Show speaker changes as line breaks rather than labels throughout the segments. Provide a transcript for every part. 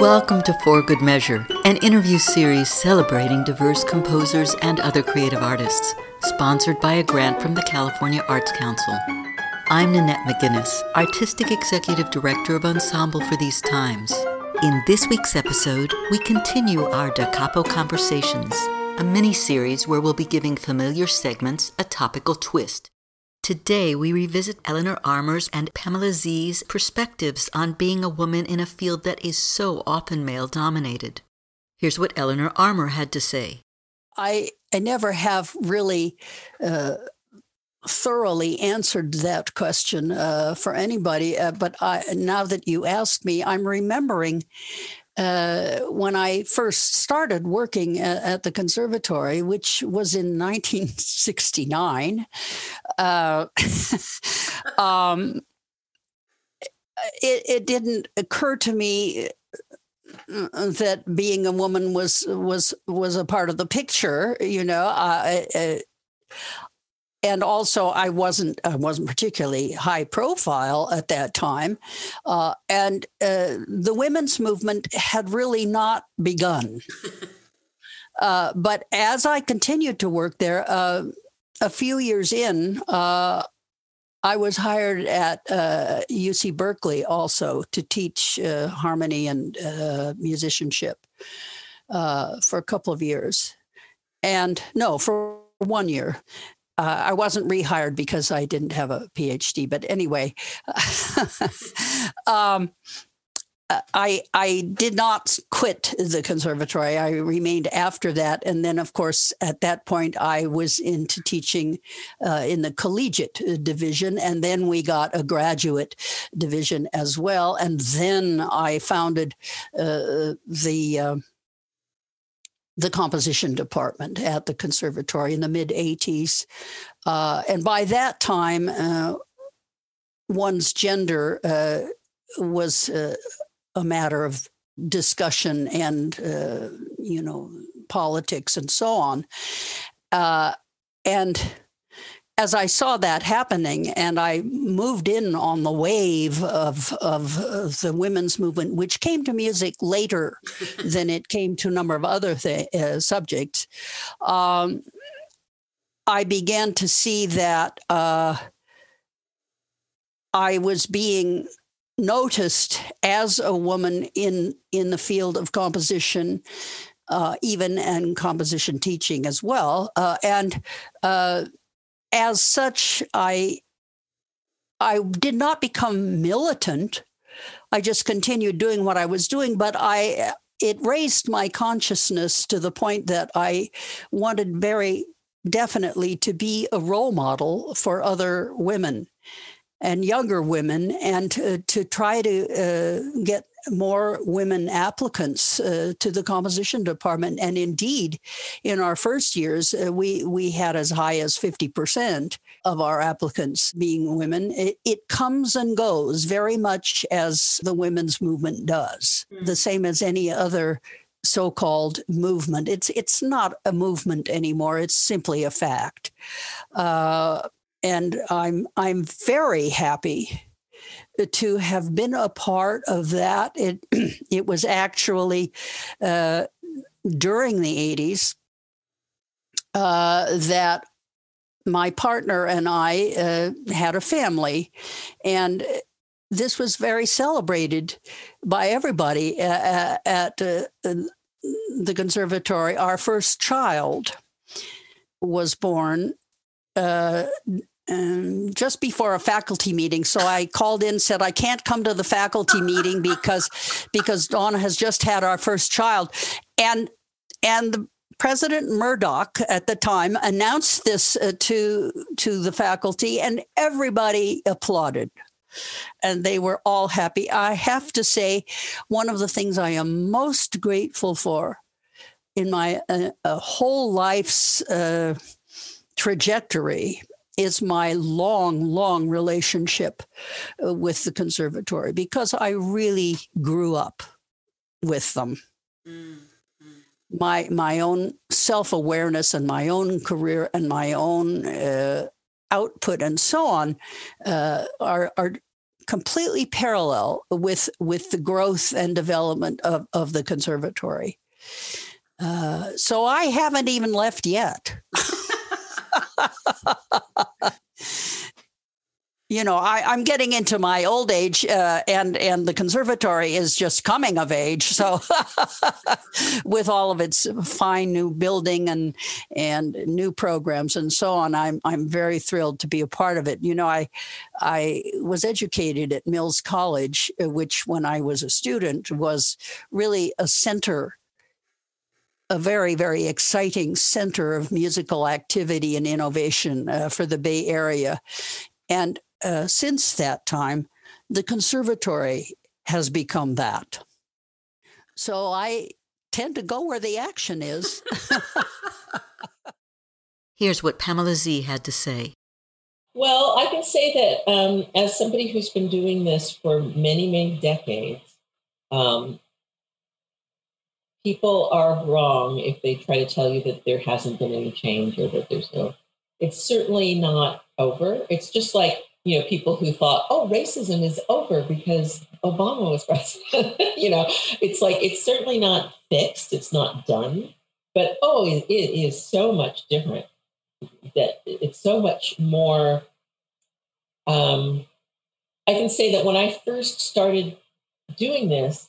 Welcome to For Good Measure, an interview series celebrating diverse composers and other creative artists, sponsored by a grant from the California Arts Council. I'm Nanette McGuinness, Artistic Executive Director of Ensemble for These Times. In this week's episode, we continue our Da Capo Conversations, a mini series where we'll be giving familiar segments a topical twist. Today, we revisit Elinor Armer's and Pamela Z's perspectives on being a woman in a field that is so often male dominated. Here's what Eleanor Armour had to say.
I, I never have really uh, thoroughly answered that question uh, for anybody, uh, but I, now that you ask me, I'm remembering uh, when I first started working at, at, the conservatory, which was in 1969, uh, um, it, it, didn't occur to me uh, that being a woman was was was a part of the picture. You know, uh, and also I wasn't I wasn't particularly high profile at that time, uh, and uh, the women's movement had really not begun. uh, but as I continued to work there, uh, a few years in, uh, I was hired at UC uh, Berkeley also to teach harmony and musicianship for a couple of years, and no for one year uh, I wasn't rehired because I didn't have a PhD, but anyway, um, I I did not quit the conservatory. I remained after that, and then of course at that point I was into teaching uh, in the collegiate uh, division, and then we got a graduate division as well, and then I founded uh, the uh, the composition department at the conservatory in the mid 80s. Uh, and by that time, uh, one's gender uh, was uh, a matter of discussion and, uh, you know, politics and so on. Uh, and as I saw that happening, and I moved in on the wave of, of the women's movement, which came to music later than it came to a number of other th- uh, subjects, um, I began to see that uh, I was being noticed as a woman in in the field of composition. Uh, even and composition teaching as well, uh, and uh, as such, I I did not become militant. I just continued doing what I was doing, but I it raised my consciousness to the point that I wanted very definitely to be a role model for other women and younger women and to, to try to uh, get more women applicants uh, to the composition department. And indeed, in our first years, uh, we, we had as high as 50% of our applicants being women. It, it, comes and goes very much as the women's movement does, mm-hmm. the same as any other so-called movement. It's it's not a movement anymore. It's simply a fact, uh, and I'm I'm very happy to have been a part of that. It it was actually uh, during the 80s uh, that my partner and I uh, had a family, and this was very celebrated by everybody at, at uh, the conservatory. Our first child was born uh, um, just before a faculty meeting. So I called in, said I can't come to the faculty meeting because because Donna has just had our first child, and and the President Murdoch at the time announced this uh, to to the faculty, and everybody applauded. And they were all happy. I have to say, one of the things I am most grateful for in my uh, whole life's uh, trajectory is my long, long relationship uh, with the conservatory because I really grew up with them. Mm-hmm. My my own self awareness and my own career and my own uh, output and so on uh, are are completely parallel with with the growth and development of, of the conservatory. Uh, so I haven't even left yet. you know, I, am getting into my old age, uh, and and the conservatory is just coming of age. So, with all of its fine new building and and new programs and so on, I'm I'm very thrilled to be a part of it. You know, I I was educated at Mills College, uh, which when I was a student was really a center a very, very exciting center of musical activity and innovation uh, for the Bay Area. And uh, since that time, the conservatory has become that. So I tend to go where the action is.
Here's what Pamela Z had to say.
Well, I can say that um, as somebody who's been doing this for many, many decades, um, people are wrong if they try to tell you that there hasn't been any change or that there's no. It's certainly not over. It's just like you know, people who thought, oh, racism is over because Obama was president. you know, it's like it's certainly not fixed, it's not done, but oh, it, it is so much different. That it's so much more. Um, I can say that when I first started doing this,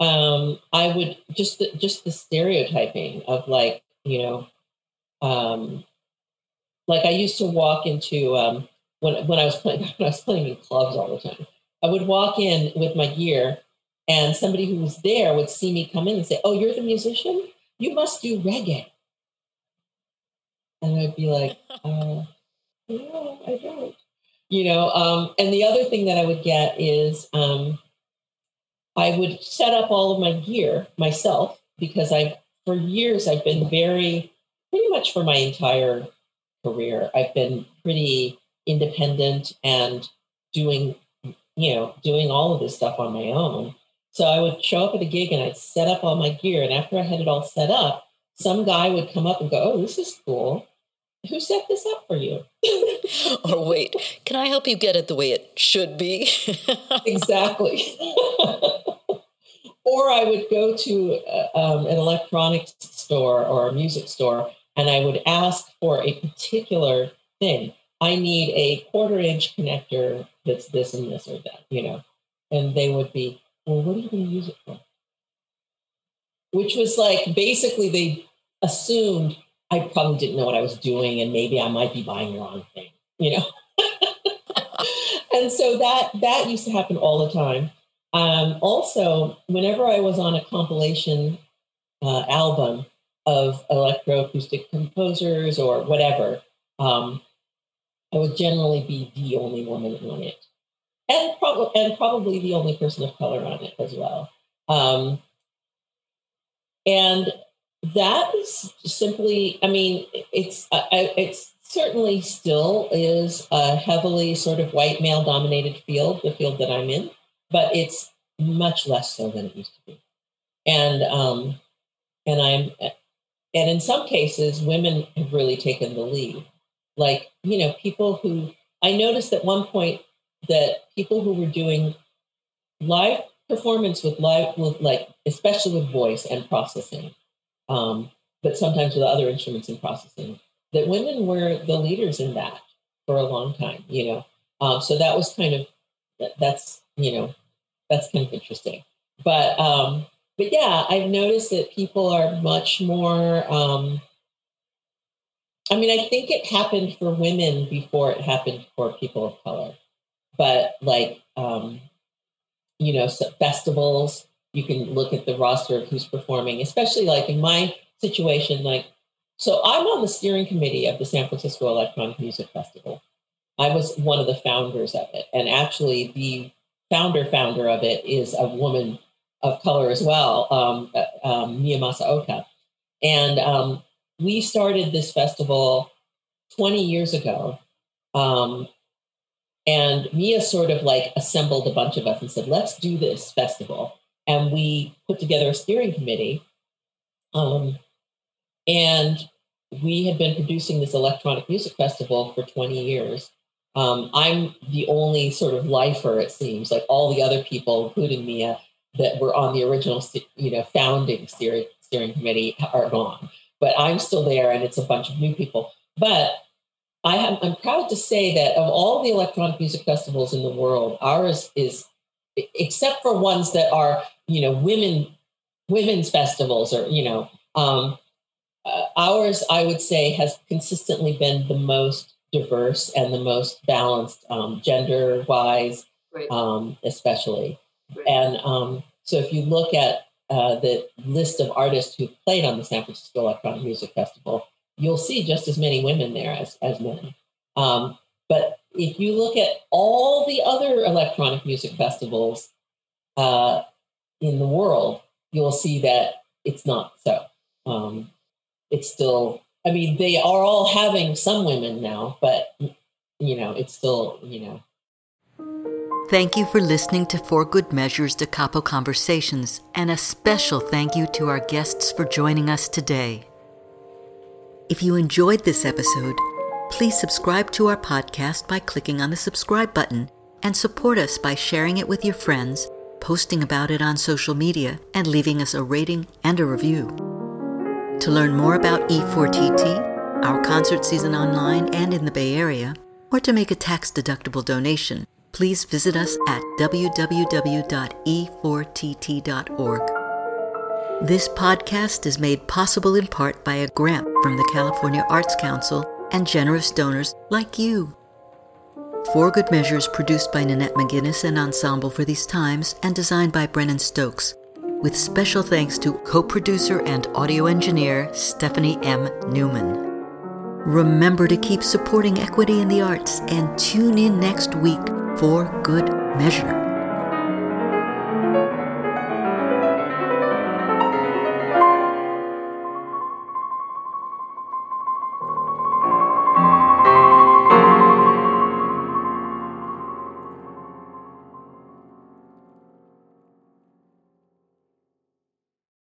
um, I would just the, just the stereotyping of like you know, um, like I used to walk into um, when when I was playing when I was playing in clubs all the time. I would walk in with my gear, and somebody who was there would see me come in and say, "Oh, you're the musician. You must do reggae." And I'd be like, uh, "No, I don't." You know. Um, and the other thing that I would get is um, I would set up all of my gear myself because I've, for years, I've been very, pretty much for my entire career, I've been pretty independent and doing, you know, doing all of this stuff on my own. So I would show up at a gig and I'd set up all my gear. And after I had it all set up, some guy would come up and go, Oh, this is cool. Who set this up for you?
or wait, can I help you get it the way it should be?
exactly. or I would go to uh, um, an electronics store or a music store and I would ask for a particular thing. I need a quarter inch connector that's this and this or that, you know. And they would be, well, what are you going to use it for? Which was like basically they assumed I probably didn't know what I was doing and maybe I might be buying the wrong thing, you know. and so that that used to happen all the time. Um, also, whenever I was on a compilation uh, album of electroacoustic composers or whatever, um, I would generally be the only woman on it, and probably and probably the only person of color on it as well. Um, and that is simply, I mean, it's uh, it's certainly still is a heavily sort of white male dominated field, the field that I'm in, but it's much less so than it used to be. And um, and I'm and in some cases, women have really taken the lead like you know people who i noticed at one point that people who were doing live performance with live with like especially with voice and processing um, but sometimes with other instruments and processing that women were the leaders in that for a long time you know um, so that was kind of that's you know that's kind of interesting but um but yeah i've noticed that people are much more um I mean, I think it happened for women before it happened for people of color. But like, um, you know, so festivals, you can look at the roster of who's performing, especially like in my situation, like, so I'm on the steering committee of the San Francisco Electronic Music Festival. I was one of the founders of it. And actually, the founder founder of it is a woman of color as well, um, uh, um, Miya Masaoka. And um, we started this festival 20 years ago. Um, and Miya sort of like assembled a bunch of us and said, let's do this festival. And we put together a steering committee. Um, and we had been producing this electronic music festival for 20 years. Um, I'm the only sort of lifer, it seems, like all the other people, including Miya, that were on the original, you know, founding steering, steering committee are gone. But I'm still there, and it's a bunch of new people. But I I'm proud to say that of all the electronic music festivals in the world, ours is, except for ones that are, you know, women women's festivals or you know, um, uh, ours I would say has consistently been the most diverse and the most balanced, um, gender wise, right. um, especially. Right. And um, so if you look at uh, the list of artists who played on the San Francisco Electronic Music Festival, you'll see just as many women there as, as men. Um, but if you look at all the other electronic music festivals uh, in the world, you'll see that it's not so. Um, it's still I mean, they are all having some women now, but you know, it's still, you know.
Thank you for listening to For Good Measures Da Capo Conversations, and a special thank you to our guests for joining us today. If you enjoyed this episode, please subscribe to our podcast by clicking on the subscribe button and support us by sharing it with your friends, posting about it on social media, and leaving us a rating and a review. To learn more about E4TT, our concert season online and in the Bay Area, or to make a tax deductible donation, please visit us at www.e4tt.org. This podcast is made possible in part by a grant from the California Arts Council and generous donors like you. For Good Measures produced by Nanette McGuinness and Ensemble for These Times and designed by Brennan Stokes with special thanks to co producer and audio engineer Stephanie M. Neumann. Remember to keep supporting equity in the arts and tune in next week for good measure.